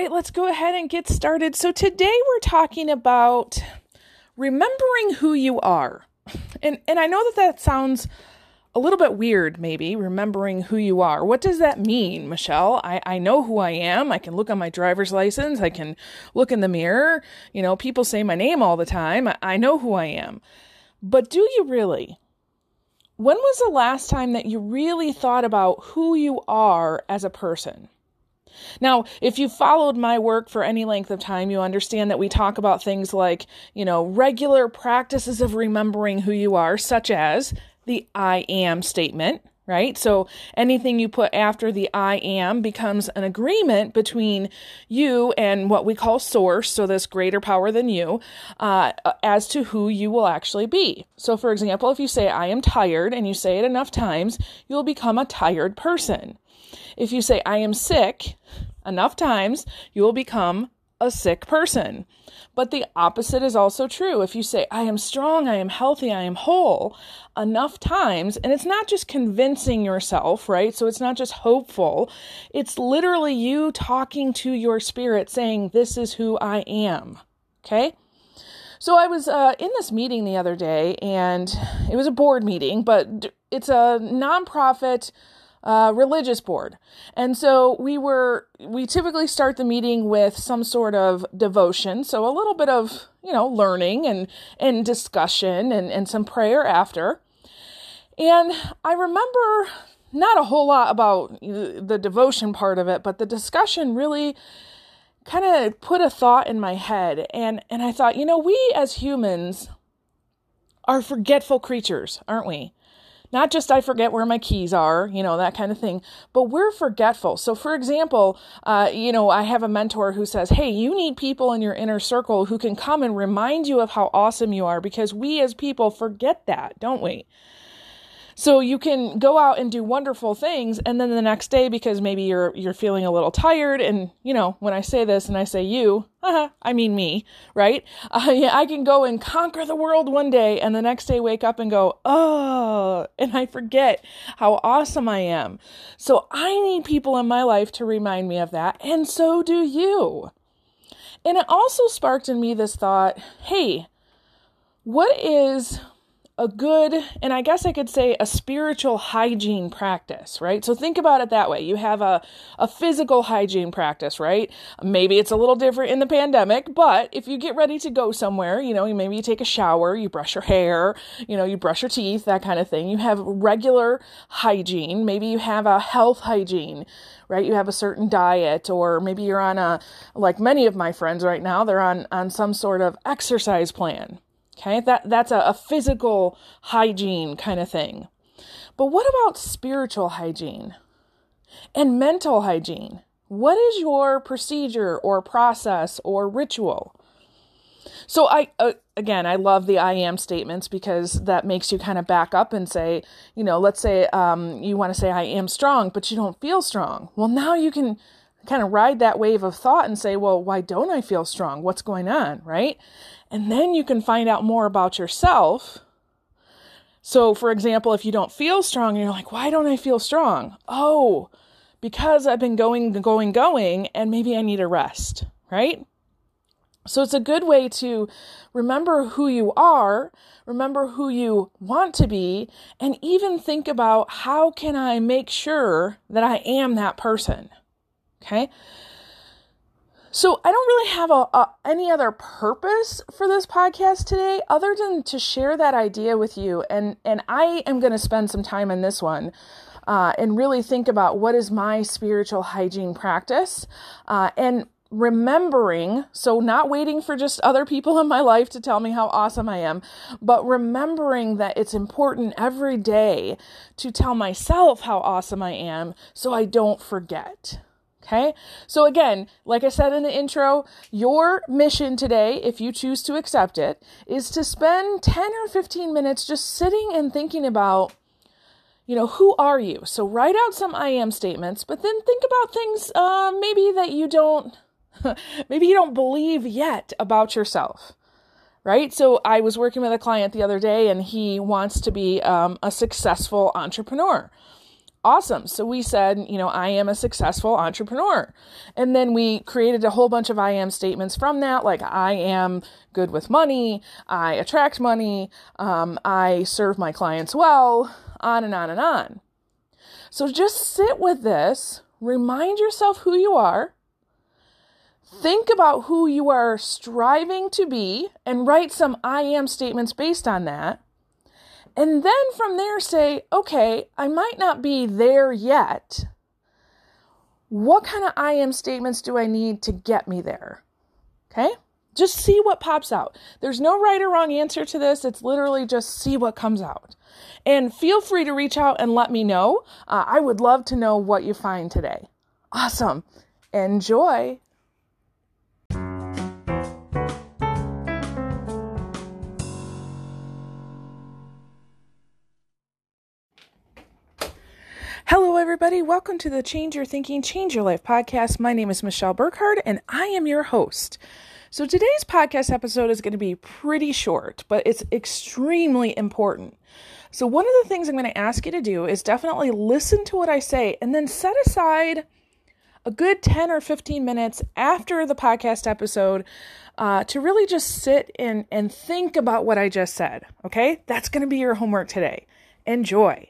right, let's go ahead and get started. So, today we're talking about remembering who you are. And, and I know that that sounds a little bit weird, maybe, remembering who you are. What does that mean, Michelle? I, I know who I am. I can look on my driver's license. I can look in the mirror. You know, people say my name all the time. I, I know who I am. But do you really? When was the last time that you really thought about who you are as a person? Now, if you followed my work for any length of time, you understand that we talk about things like, you know, regular practices of remembering who you are, such as the I am statement, right? So anything you put after the I am becomes an agreement between you and what we call source, so this greater power than you, uh, as to who you will actually be. So, for example, if you say I am tired and you say it enough times, you'll become a tired person. If you say I am sick enough times, you will become a sick person. But the opposite is also true. If you say, I am strong, I am healthy, I am whole, enough times, and it's not just convincing yourself, right? So it's not just hopeful. It's literally you talking to your spirit saying, This is who I am. Okay? So I was uh, in this meeting the other day, and it was a board meeting, but it's a nonprofit uh, religious board. And so we were, we typically start the meeting with some sort of devotion. So a little bit of, you know, learning and, and discussion and, and some prayer after. And I remember not a whole lot about the devotion part of it, but the discussion really kind of put a thought in my head. And, and I thought, you know, we as humans are forgetful creatures, aren't we? Not just I forget where my keys are, you know, that kind of thing, but we're forgetful. So, for example, uh, you know, I have a mentor who says, Hey, you need people in your inner circle who can come and remind you of how awesome you are because we as people forget that, don't we? So you can go out and do wonderful things and then the next day because maybe you're you're feeling a little tired and you know, when I say this and I say you, uh I mean me, right? Uh, yeah, I can go and conquer the world one day and the next day wake up and go, "Oh," and I forget how awesome I am. So I need people in my life to remind me of that, and so do you. And it also sparked in me this thought, "Hey, what is a good, and I guess I could say a spiritual hygiene practice, right? So think about it that way. You have a, a physical hygiene practice, right? Maybe it's a little different in the pandemic, but if you get ready to go somewhere, you know, maybe you take a shower, you brush your hair, you know, you brush your teeth, that kind of thing. You have regular hygiene. Maybe you have a health hygiene, right? You have a certain diet, or maybe you're on a, like many of my friends right now, they're on, on some sort of exercise plan Okay, that, that's a, a physical hygiene kind of thing. But what about spiritual hygiene and mental hygiene? What is your procedure or process or ritual? So I uh, again, I love the I am statements because that makes you kind of back up and say, you know, let's say um, you want to say I am strong, but you don't feel strong. Well, now you can kind of ride that wave of thought and say, well, why don't I feel strong? What's going on, right? And then you can find out more about yourself. So, for example, if you don't feel strong and you're like, why don't I feel strong? Oh, because I've been going, going, going, and maybe I need a rest, right? So, it's a good way to remember who you are, remember who you want to be, and even think about how can I make sure that I am that person. Okay. So I don't really have a, a, any other purpose for this podcast today other than to share that idea with you and and I am going to spend some time in this one uh, and really think about what is my spiritual hygiene practice uh, and remembering so not waiting for just other people in my life to tell me how awesome I am but remembering that it's important every day to tell myself how awesome I am so I don't forget. Okay. So again, like I said in the intro, your mission today, if you choose to accept it, is to spend 10 or 15 minutes just sitting and thinking about, you know, who are you? So write out some I am statements, but then think about things uh, maybe that you don't, maybe you don't believe yet about yourself. Right. So I was working with a client the other day and he wants to be um, a successful entrepreneur. Awesome. So we said, you know, I am a successful entrepreneur. And then we created a whole bunch of I am statements from that, like I am good with money, I attract money, um, I serve my clients well, on and on and on. So just sit with this, remind yourself who you are, think about who you are striving to be, and write some I am statements based on that. And then from there, say, okay, I might not be there yet. What kind of I am statements do I need to get me there? Okay? Just see what pops out. There's no right or wrong answer to this. It's literally just see what comes out. And feel free to reach out and let me know. Uh, I would love to know what you find today. Awesome. Enjoy. Hello, everybody. Welcome to the Change Your Thinking, Change Your Life podcast. My name is Michelle Burkhardt, and I am your host. So, today's podcast episode is going to be pretty short, but it's extremely important. So, one of the things I'm going to ask you to do is definitely listen to what I say and then set aside a good 10 or 15 minutes after the podcast episode uh, to really just sit and, and think about what I just said. Okay? That's going to be your homework today. Enjoy.